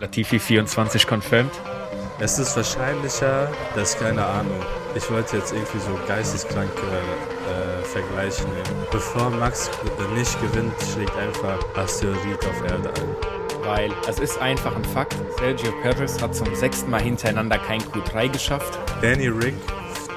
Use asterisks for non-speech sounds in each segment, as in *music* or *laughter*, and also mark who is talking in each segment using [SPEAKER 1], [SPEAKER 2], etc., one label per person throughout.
[SPEAKER 1] Latifi 24 confirmed.
[SPEAKER 2] Es ist wahrscheinlicher, dass, keine Ahnung, ich wollte jetzt irgendwie so geisteskranke äh, Vergleiche nehmen. Bevor Max nicht gewinnt, schlägt einfach Asteroid auf Erde ein.
[SPEAKER 1] Weil es ist einfach ein Fakt, Sergio Perez hat zum sechsten Mal hintereinander kein Q3 geschafft.
[SPEAKER 2] Danny Rick,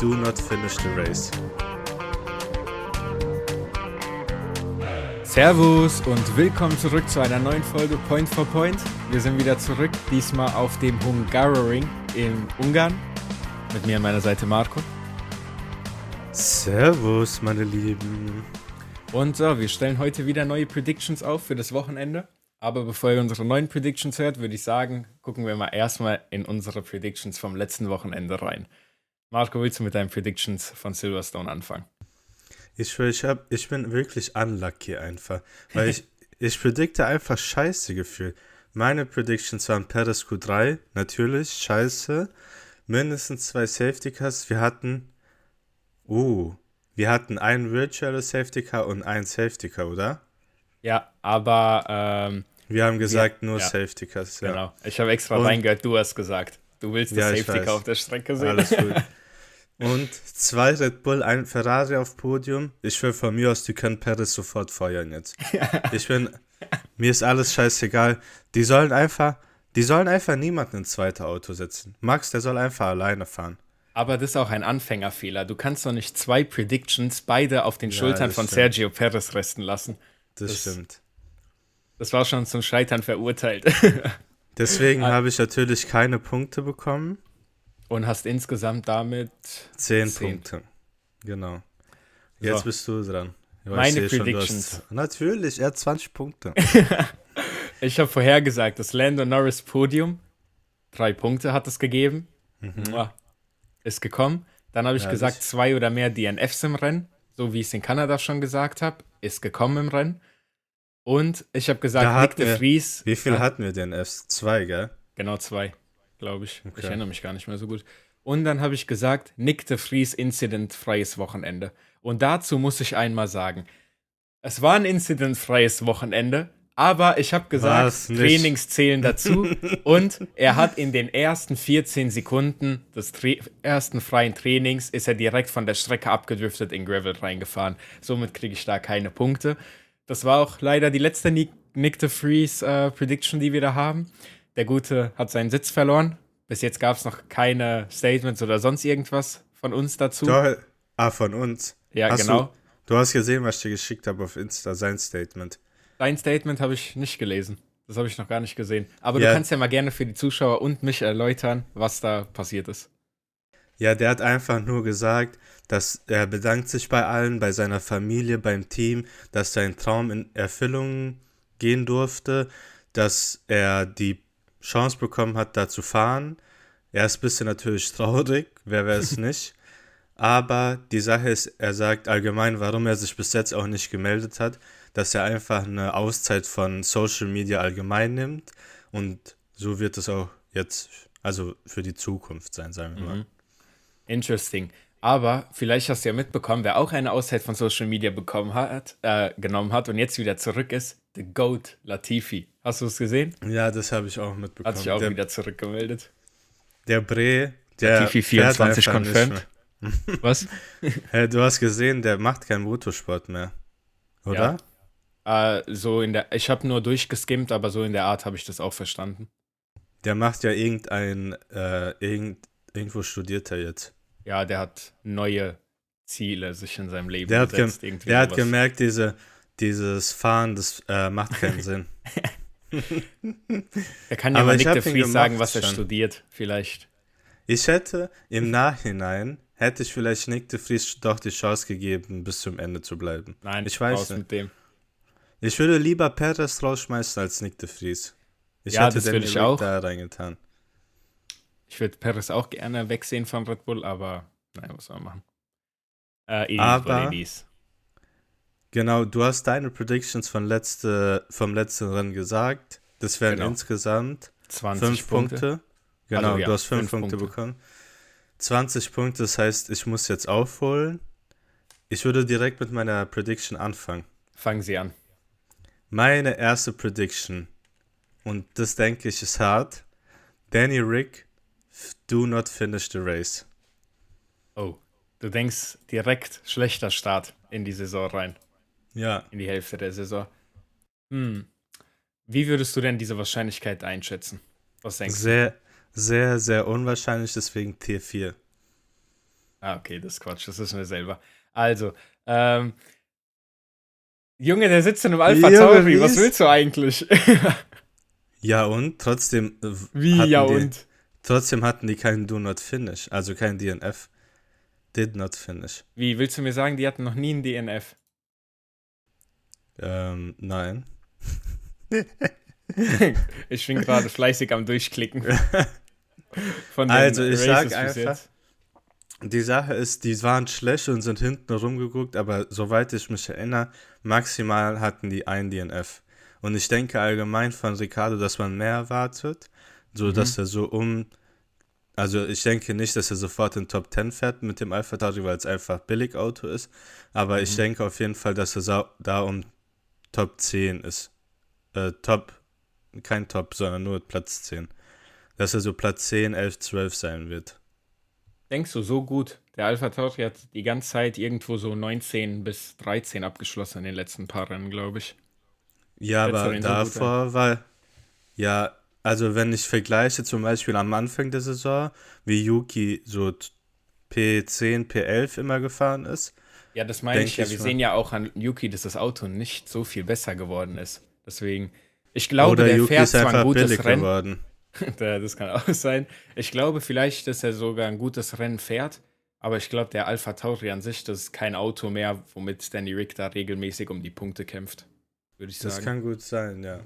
[SPEAKER 2] do not finish the race.
[SPEAKER 1] Servus und willkommen zurück zu einer neuen Folge Point for Point. Wir sind wieder zurück, diesmal auf dem Hungaroring in Ungarn. Mit mir an meiner Seite Marco.
[SPEAKER 2] Servus, meine Lieben.
[SPEAKER 1] Und so, wir stellen heute wieder neue Predictions auf für das Wochenende. Aber bevor ihr unsere neuen Predictions hört, würde ich sagen, gucken wir mal erstmal in unsere Predictions vom letzten Wochenende rein. Marco, willst du mit deinen Predictions von Silverstone anfangen?
[SPEAKER 2] Ich, ich, hab, ich bin wirklich unlucky einfach. Weil ich, *laughs* ich predikte einfach scheiße gefühlt. Meine Predictions waren Perez Q3, natürlich, scheiße. Mindestens zwei Safety Cars. Wir hatten. Uh, wir hatten ein Virtual Safety Car und ein Safety Car, oder?
[SPEAKER 1] Ja, aber. Ähm,
[SPEAKER 2] wir haben gesagt, ja, nur ja. Safety Cars. Ja. Genau.
[SPEAKER 1] Ich habe extra und, reingehört, du hast gesagt. Du willst das Safety Car auf der Strecke sehen.
[SPEAKER 2] Alles gut. *laughs* Und zwei Red Bull, ein Ferrari auf Podium. Ich will von mir aus, die können Perez sofort feuern jetzt. *laughs* Ich bin, mir ist alles scheißegal. Die sollen einfach, die sollen einfach niemanden ins zweite Auto setzen. Max, der soll einfach alleine fahren.
[SPEAKER 1] Aber das ist auch ein Anfängerfehler. Du kannst doch nicht zwei Predictions beide auf den ja, Schultern von stimmt. Sergio Perez resten lassen.
[SPEAKER 2] Das, das, stimmt.
[SPEAKER 1] Das war schon zum Scheitern verurteilt.
[SPEAKER 2] Deswegen *laughs* habe ich natürlich keine Punkte bekommen.
[SPEAKER 1] Und hast insgesamt damit
[SPEAKER 2] 10, 10. Punkte. Genau. Jetzt so. bist du dran.
[SPEAKER 1] Meine Predictions.
[SPEAKER 2] Schon, natürlich, er hat 20 Punkte. *laughs*
[SPEAKER 1] ich habe vorhergesagt, das Lando Norris Podium, drei Punkte hat es gegeben. Mhm. Ist gekommen. Dann habe ich ja, gesagt, zwei oder mehr DNFs im Rennen, so wie ich es in Kanada schon gesagt habe, ist gekommen im Rennen. Und ich habe gesagt,
[SPEAKER 2] Nick de Vries. Wie viel hatten wir DNFs? Zwei, gell?
[SPEAKER 1] Genau, zwei glaube ich. Okay. Ich erinnere mich gar nicht mehr so gut. Und dann habe ich gesagt, Nick de Vries incidentfreies Wochenende. Und dazu muss ich einmal sagen, es war ein incidentfreies Wochenende, aber ich habe gesagt, Trainings zählen dazu. *laughs* und er hat in den ersten 14 Sekunden des ersten freien Trainings ist er direkt von der Strecke abgedriftet in Gravel reingefahren. Somit kriege ich da keine Punkte. Das war auch leider die letzte Nick, Nick de Vries äh, Prediction, die wir da haben. Der Gute hat seinen Sitz verloren. Bis jetzt gab es noch keine Statements oder sonst irgendwas von uns dazu.
[SPEAKER 2] Doch, ah, von uns.
[SPEAKER 1] Ja, hast genau.
[SPEAKER 2] Du, du, hast gesehen, was ich dir geschickt habe auf Insta, sein Statement.
[SPEAKER 1] Dein Statement habe ich nicht gelesen. Das habe ich noch gar nicht gesehen. Aber ja. du kannst ja mal gerne für die Zuschauer und mich erläutern, was da passiert ist.
[SPEAKER 2] Ja, der hat einfach nur gesagt, dass er bedankt sich bei allen, bei seiner Familie, beim Team, dass sein Traum in Erfüllung gehen durfte, dass er die Chance bekommen hat, da zu fahren. Er ist ein bisschen natürlich *laughs* traurig, wer wäre es *laughs* nicht. Aber die Sache ist, er sagt allgemein, warum er sich bis jetzt auch nicht gemeldet hat, dass er einfach eine Auszeit von Social Media allgemein nimmt. Und so wird es auch jetzt, also für die Zukunft sein, sagen wir mal. Mhm.
[SPEAKER 1] Interesting. Aber vielleicht hast du ja mitbekommen, wer auch eine Auszeit von Social Media bekommen hat, äh, genommen hat und jetzt wieder zurück ist, The Goat Latifi. Hast du es gesehen?
[SPEAKER 2] Ja, das habe ich auch mitbekommen.
[SPEAKER 1] Hat sich auch der, wieder zurückgemeldet.
[SPEAKER 2] Der Bre, der
[SPEAKER 1] Latifi 24 confirmed. *laughs* Was? *laughs*
[SPEAKER 2] hey, du hast gesehen, der macht keinen Motorsport mehr. Oder?
[SPEAKER 1] Ja. Äh, so in der, ich habe nur durchgeskimmt, aber so in der Art habe ich das auch verstanden.
[SPEAKER 2] Der macht ja irgendein, äh, irgend, irgendwo studiert er jetzt.
[SPEAKER 1] Ja, der hat neue Ziele sich in seinem Leben
[SPEAKER 2] der gesetzt. Hat der hat gemerkt, diese, dieses Fahren, das äh, macht keinen *laughs* Sinn.
[SPEAKER 1] er kann ja mal Nick de Vries sagen, was er schon. studiert, vielleicht.
[SPEAKER 2] Ich hätte im Nachhinein, hätte ich vielleicht Nick de Vries doch die Chance gegeben, bis zum Ende zu bleiben.
[SPEAKER 1] Nein, ich weiß nicht. mit dem.
[SPEAKER 2] Ich würde lieber Perez rausschmeißen als Nick de Vries.
[SPEAKER 1] Ich ja, hätte das den
[SPEAKER 2] ich
[SPEAKER 1] auch.
[SPEAKER 2] da reingetan.
[SPEAKER 1] Ich würde Perez auch gerne wegsehen von Red Bull, aber naja, was soll man machen? Äh,
[SPEAKER 2] aber, genau, du hast deine Predictions von letzte, vom letzten Rennen gesagt. Das wären genau. insgesamt
[SPEAKER 1] 20
[SPEAKER 2] 5 Punkte. Punkte. Genau, also, ja, du hast 5 Punkte, Punkte bekommen. 20 Punkte, das heißt, ich muss jetzt aufholen. Ich würde direkt mit meiner Prediction anfangen.
[SPEAKER 1] Fangen Sie an.
[SPEAKER 2] Meine erste Prediction und das denke ich ist hart. Danny Rick, do not finish the race.
[SPEAKER 1] Oh, du denkst direkt schlechter Start in die Saison rein.
[SPEAKER 2] Ja.
[SPEAKER 1] In die Hälfte der Saison. Hm. Wie würdest du denn diese Wahrscheinlichkeit einschätzen?
[SPEAKER 2] Was denkst sehr, du? Sehr, sehr unwahrscheinlich, deswegen Tier 4.
[SPEAKER 1] Ah, okay, das ist Quatsch, das wissen wir selber. Also, ähm, Junge, der sitzt in einem Alpha Tauri, was willst du eigentlich? *laughs*
[SPEAKER 2] ja und? Trotzdem.
[SPEAKER 1] Äh, Wie ja
[SPEAKER 2] die,
[SPEAKER 1] und?
[SPEAKER 2] Trotzdem hatten die keinen Do Not Finish, also kein DNF. Did not finish.
[SPEAKER 1] Wie, willst du mir sagen, die hatten noch nie ein DNF?
[SPEAKER 2] Ähm, nein. *laughs*
[SPEAKER 1] ich bin gerade fleißig am Durchklicken. *laughs*
[SPEAKER 2] also, ich Races sag einfach, die Sache ist, die waren schlecht und sind hinten rumgeguckt, aber soweit ich mich erinnere, maximal hatten die ein DNF. Und ich denke allgemein von Ricardo, dass man mehr erwartet, so mhm. dass er so um, also ich denke nicht, dass er sofort in Top 10 fährt mit dem Alpha Tauri, weil es einfach billig Auto ist, aber mhm. ich denke auf jeden Fall, dass er da um Top 10 ist. Äh, Top, kein Top, sondern nur Platz 10. Dass er so Platz 10, 11, 12 sein wird
[SPEAKER 1] denkst du, so gut? Der Alpha Tauri hat die ganze Zeit irgendwo so 19 bis 13 abgeschlossen in den letzten paar Rennen, glaube ich.
[SPEAKER 2] Ja, aber davor war, ja, also wenn ich vergleiche zum Beispiel am Anfang der Saison, wie Yuki so P10, P11 immer gefahren ist.
[SPEAKER 1] Ja, das meine ich ja. Wir mal. sehen ja auch an Yuki, dass das Auto nicht so viel besser geworden ist. Deswegen, ich glaube, Oder der Yuki fährt zwar ein gutes Rennen. Geworden. *laughs* das kann auch sein. Ich glaube vielleicht, dass er sogar ein gutes Rennen fährt, aber ich glaube, der Alpha Tauri an sich, das ist kein Auto mehr, womit Stanley Rick da regelmäßig um die Punkte kämpft, würde ich sagen.
[SPEAKER 2] Das kann gut sein, ja.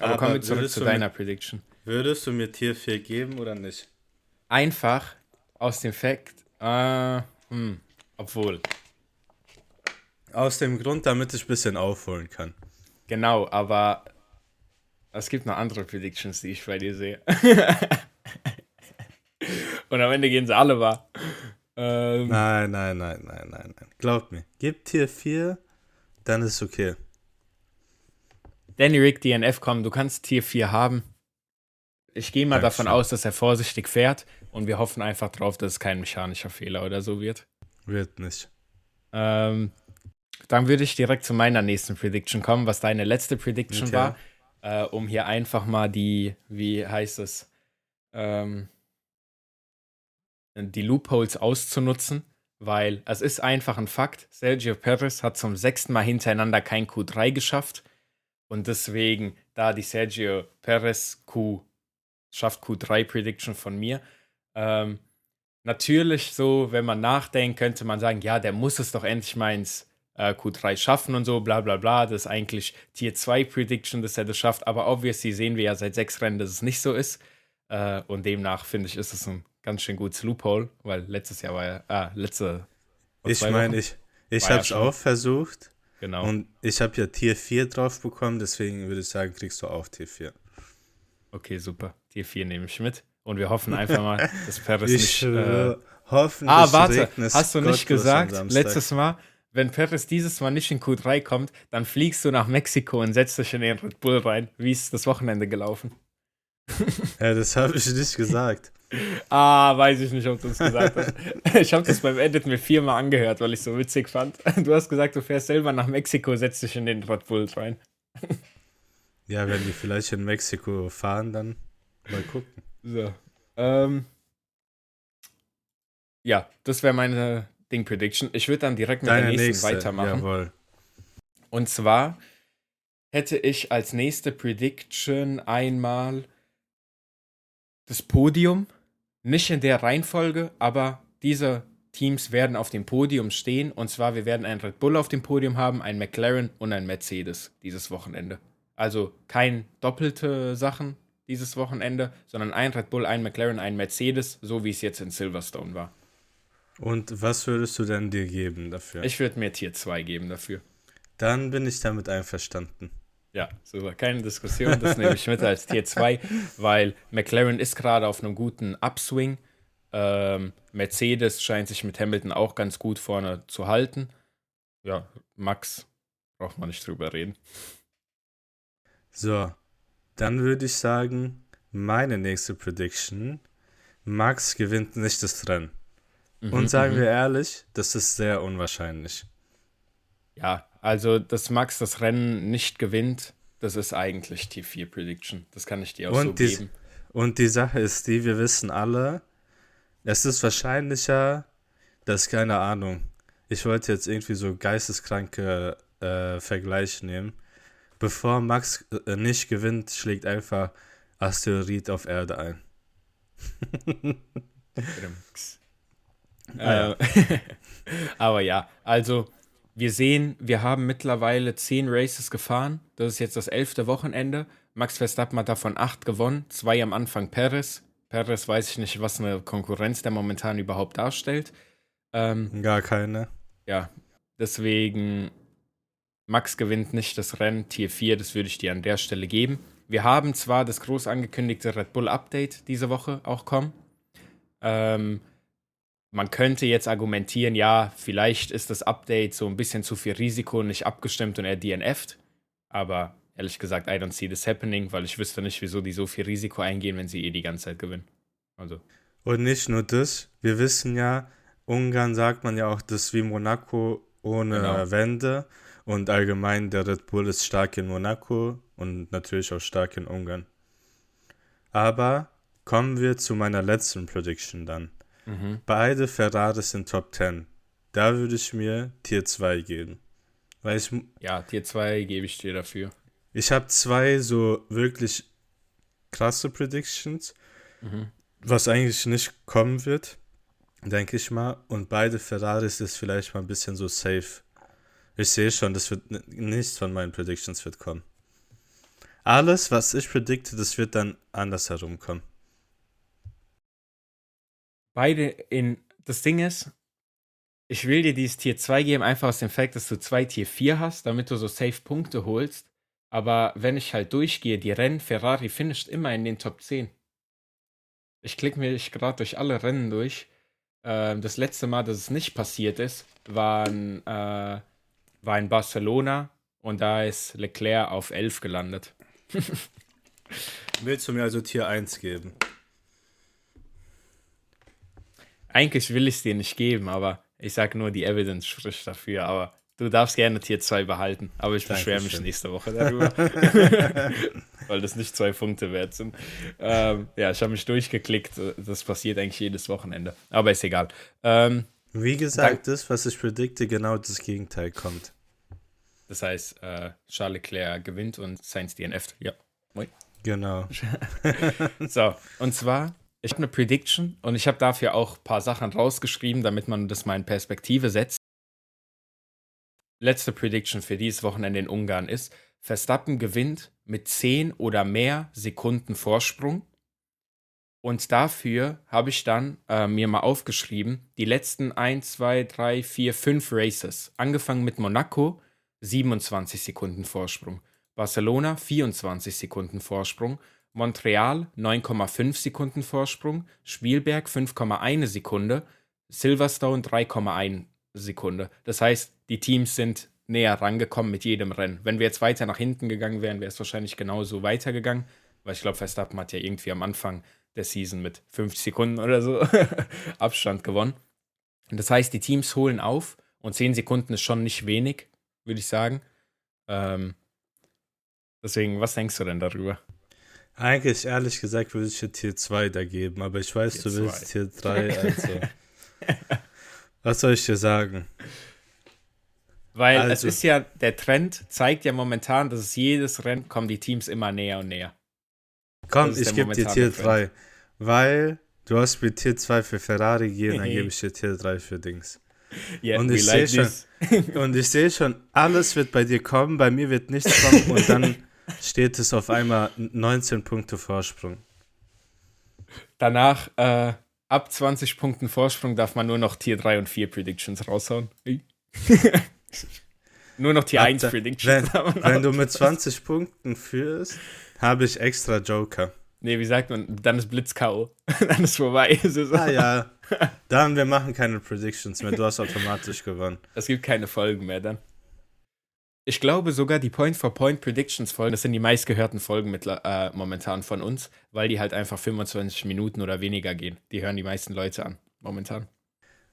[SPEAKER 1] Aber, kommen wir zurück zu deiner mit, Prediction.
[SPEAKER 2] Würdest du mir Tier 4 geben oder nicht?
[SPEAKER 1] Einfach aus dem Fakt, äh, hm, obwohl.
[SPEAKER 2] Aus dem Grund, damit ich ein bisschen aufholen kann.
[SPEAKER 1] Genau, aber es gibt noch andere Predictions, die ich bei dir sehe. *laughs* Und am Ende gehen sie alle wahr.
[SPEAKER 2] Ähm, nein, nein, nein, nein, nein, nein. Glaubt mir. Gib Tier 4, dann ist okay.
[SPEAKER 1] Danny Rick, DNF, komm, du kannst Tier 4 haben. Ich gehe mal Dankeschön. davon aus, dass er vorsichtig fährt und wir hoffen einfach drauf, dass es kein mechanischer Fehler oder so wird.
[SPEAKER 2] Wird nicht.
[SPEAKER 1] Ähm, dann würde ich direkt zu meiner nächsten Prediction kommen, was deine letzte Prediction okay. war äh, um hier einfach mal die, wie heißt es, ähm, die Loopholes auszunutzen, weil es ist einfach ein Fakt, Sergio Perez hat zum sechsten Mal hintereinander kein Q3 geschafft und deswegen, da die Sergio Perez Q schafft Q3 Prediction von mir, ähm, natürlich so, wenn man nachdenkt, könnte man sagen, ja, der muss es doch endlich mal ins äh, Q3 schaffen und so, bla bla bla. Das ist eigentlich Tier 2 Prediction, dass er das schafft. Aber obviously sehen wir ja seit sechs Rennen, dass es nicht so ist. Äh, und demnach finde ich, ist es ein ganz schön gutes Loophole, weil letztes Jahr war ja, ah, letzte.
[SPEAKER 2] Ich meine, ich, ich habe es auch versucht.
[SPEAKER 1] Genau.
[SPEAKER 2] Und ich habe ja Tier 4 drauf bekommen, deswegen würde ich sagen, kriegst du auch Tier 4.
[SPEAKER 1] Okay, super. Tier 4 nehme ich mit. Und wir hoffen einfach mal, *laughs* dass Paris
[SPEAKER 2] ich
[SPEAKER 1] nicht.
[SPEAKER 2] Äh, hoffentlich
[SPEAKER 1] ah, warte, hast du nicht gesagt, letztes Mal, wenn Perez dieses Mal nicht in Q3 kommt, dann fliegst du nach Mexiko und setzt dich in den Red Bull rein. Wie ist das Wochenende gelaufen?
[SPEAKER 2] ja, das habe ich nicht gesagt.
[SPEAKER 1] Ah, weiß ich nicht, ob du das gesagt hast. *laughs* Ich habe das beim Edit mir viermal angehört, weil ich es so witzig fand. Du hast gesagt, du fährst selber nach Mexiko, setzt dich in den Red Bull rein. *laughs*
[SPEAKER 2] ja, wenn die vielleicht in Mexiko fahren, dann mal gucken.
[SPEAKER 1] So. Ähm, ja, das wäre meine Ding Prediction. Ich würde dann direkt mit Deine der nächsten nächste. weitermachen.
[SPEAKER 2] Jawohl.
[SPEAKER 1] Und zwar hätte ich als nächste Prediction einmal das Podium. Nicht in der Reihenfolge, aber diese Teams werden auf dem Podium stehen. Und zwar, wir werden einen Red Bull auf dem Podium haben, einen McLaren und einen Mercedes dieses Wochenende. Also kein doppelte Sachen dieses Wochenende, sondern ein Red Bull, ein McLaren, ein Mercedes, so wie es jetzt in Silverstone war.
[SPEAKER 2] Und was würdest du denn dir geben dafür?
[SPEAKER 1] Ich würde mir Tier 2 geben dafür.
[SPEAKER 2] Dann bin ich damit einverstanden.
[SPEAKER 1] Ja, super. Keine Diskussion. Das nehme ich mit als Tier 2, weil McLaren ist gerade auf einem guten Upswing. Ähm, Mercedes scheint sich mit Hamilton auch ganz gut vorne zu halten. Ja, Max braucht man nicht drüber reden.
[SPEAKER 2] So, Dann würde ich sagen, meine nächste Prediction, Max gewinnt nicht das Rennen. Mhm, Und sagen mhm. wir ehrlich, das ist sehr unwahrscheinlich.
[SPEAKER 1] Ja, also dass Max das Rennen nicht gewinnt, das ist eigentlich T4 Prediction. Das kann ich dir auch und so
[SPEAKER 2] die,
[SPEAKER 1] geben.
[SPEAKER 2] Und die Sache ist die, wir wissen alle, es ist wahrscheinlicher, dass, keine Ahnung, ich wollte jetzt irgendwie so geisteskranke äh, Vergleich nehmen. Bevor Max äh, nicht gewinnt, schlägt einfach Asteroid auf Erde ein.
[SPEAKER 1] äh, *laughs* aber ja, also wir sehen, wir haben mittlerweile zehn Races gefahren. Das ist jetzt das elfte Wochenende. Max Verstappen hat davon acht gewonnen, zwei am Anfang Perez. Perez weiß ich nicht, was eine Konkurrenz der momentan überhaupt darstellt.
[SPEAKER 2] Ähm, Gar keine.
[SPEAKER 1] Ja, deswegen Max gewinnt nicht das Rennen, Tier 4, das würde ich dir an der Stelle geben. Wir haben zwar das groß angekündigte Red Bull Update diese Woche auch kommen. Ähm, man könnte jetzt argumentieren, ja, vielleicht ist das Update so ein bisschen zu viel Risiko nicht abgestimmt und er DNF't. Aber ehrlich gesagt, I don't see this happening, weil ich wüsste nicht, wieso die so viel Risiko eingehen, wenn sie eh die ganze Zeit gewinnen. Also.
[SPEAKER 2] Und nicht nur das, wir wissen ja, Ungarn sagt man ja auch, das ist wie Monaco ohne genau. Wände. Und allgemein, der Red Bull ist stark in Monaco und natürlich auch stark in Ungarn. Aber kommen wir zu meiner letzten Prediction dann. Mhm. Beide Ferraris sind Top 10. Da würde ich mir Tier 2 geben. Weil ich,
[SPEAKER 1] ja, Tier 2 gebe ich dir dafür.
[SPEAKER 2] Ich habe zwei so wirklich krasse Predictions, mhm. was eigentlich nicht kommen wird, denke ich mal. Und beide Ferraris ist vielleicht mal ein bisschen so safe. Ich sehe schon, das wird nichts von meinen Predictions wird kommen. Alles, was ich predikte, das wird dann anders herumkommen
[SPEAKER 1] beide in. Das Ding ist, ich will dir dieses Tier 2 geben, einfach aus dem Fakt, dass du zwei Tier 4 hast, damit du so safe Punkte holst. Aber wenn ich halt durchgehe, die Rennen, Ferrari finisht immer in den Top 10. Ich klicke mich gerade durch alle Rennen durch. Äh, das letzte Mal, dass es nicht passiert ist, war in, äh, war in Barcelona und da ist Leclerc auf 11 gelandet. *laughs*
[SPEAKER 2] Willst du mir also Tier 1 geben?
[SPEAKER 1] Eigentlich will ich es dir nicht geben, aber ich sage nur, die Evidence spricht dafür. Aber du darfst gerne Tier 2 behalten. Aber ich beschwere mich nächste Woche darüber. *laughs* Weil das nicht zwei Punkte wert sind. Ähm, ja, ich habe mich durchgeklickt. Das passiert eigentlich jedes Wochenende. Aber ist egal. Ähm,
[SPEAKER 2] Wie gesagt, das, was ich predikte, genau das Gegenteil kommt.
[SPEAKER 1] Das heißt, äh, Charles Leclerc gewinnt und Sainz DNF. Ja. Moi.
[SPEAKER 2] Genau. *laughs* *laughs*
[SPEAKER 1] so, und zwar ich habe eine Prediction und ich habe dafür auch ein paar Sachen rausgeschrieben, damit man das mal in Perspektive setzt. Letzte Prediction für dieses Wochenende in Ungarn ist, Verstappen gewinnt mit 10 oder mehr Sekunden Vorsprung. Und dafür habe ich dann äh, mir mal aufgeschrieben, die letzten 1, 2, 3, 4, 5 Races. Angefangen mit Monaco, 27 Sekunden Vorsprung. Barcelona, 24 Sekunden Vorsprung. Montreal 9,5 Sekunden Vorsprung, Spielberg 5,1 Sekunde, Silverstone 3,1 Sekunde. Das heißt, die Teams sind näher rangekommen mit jedem Rennen. Wenn wir jetzt weiter nach hinten gegangen wären, wäre es wahrscheinlich genauso weitergegangen, weil ich glaube, Verstappen hat ja irgendwie am Anfang der Season mit 50 Sekunden oder so *laughs* Abstand gewonnen. Das heißt, die Teams holen auf und 10 Sekunden ist schon nicht wenig, würde ich sagen. Ähm, deswegen, was denkst du denn darüber?
[SPEAKER 2] Eigentlich, ehrlich gesagt, würde ich dir Tier 2 da geben, aber ich weiß, Tier du willst Tier 3, also. *laughs* was soll ich dir sagen?
[SPEAKER 1] Weil also. es ist ja, der Trend zeigt ja momentan, dass es jedes Rennen kommen die Teams immer näher und näher.
[SPEAKER 2] Komm, ich gebe dir Tier 3, weil du hast mir Tier 2 für Ferrari gegeben, dann gebe *laughs* ich dir Tier 3 für Dings. Yeah, *laughs* und ich like sehe schon, und ich sehe schon, alles wird bei dir kommen, bei mir wird nichts kommen und dann steht es auf einmal 19 Punkte Vorsprung.
[SPEAKER 1] Danach, äh, ab 20 Punkten Vorsprung, darf man nur noch Tier 3 und 4 Predictions raushauen. *laughs* nur noch Tier ab 1 Predictions.
[SPEAKER 2] Wenn, wenn du mit 20 Punkten führst, habe ich extra Joker.
[SPEAKER 1] Nee, wie sagt man? Dann ist Blitz K.O. *laughs* dann ist vorbei. *laughs*
[SPEAKER 2] ah ja. Dann, wir machen keine Predictions mehr. Du hast automatisch gewonnen.
[SPEAKER 1] Es gibt keine Folgen mehr dann. Ich glaube sogar die Point-for-Point-Predictions-Folgen, das sind die meistgehörten Folgen mit, äh, momentan von uns, weil die halt einfach 25 Minuten oder weniger gehen. Die hören die meisten Leute an, momentan.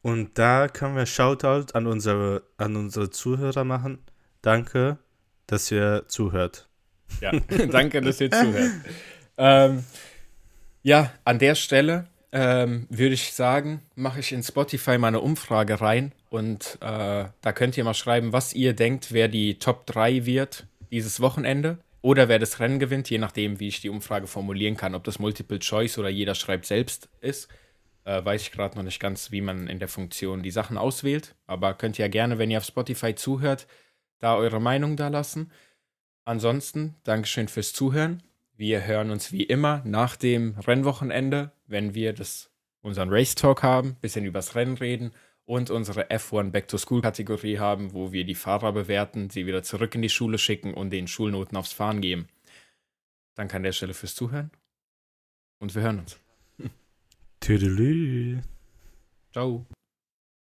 [SPEAKER 2] Und da können wir Shoutout an unsere, an unsere Zuhörer machen. Danke, dass ihr zuhört.
[SPEAKER 1] Ja, *laughs* danke, dass ihr zuhört. ähm, ja, an der Stelle ähm, würde ich sagen, mache ich in Spotify mal eine Umfrage rein und äh, da könnt ihr mal schreiben, was ihr denkt, wer die Top 3 wird dieses Wochenende oder wer das Rennen gewinnt, je nachdem, wie ich die Umfrage formulieren kann, ob das Multiple Choice oder jeder schreibt selbst ist. Äh, weiß ich gerade noch nicht ganz, wie man in der Funktion die Sachen auswählt, aber könnt ihr ja gerne, wenn ihr auf Spotify zuhört, da eure Meinung da lassen. Ansonsten, Dankeschön fürs Zuhören. Wir hören uns wie immer nach dem Rennwochenende, wenn wir das, unseren Race Talk haben, bisschen übers Rennen reden und unsere F1 Back to School Kategorie haben, wo wir die Fahrer bewerten, sie wieder zurück in die Schule schicken und den Schulnoten aufs Fahren geben. Danke an der Stelle fürs Zuhören und wir hören uns.
[SPEAKER 2] Tüdelü.
[SPEAKER 1] Ciao.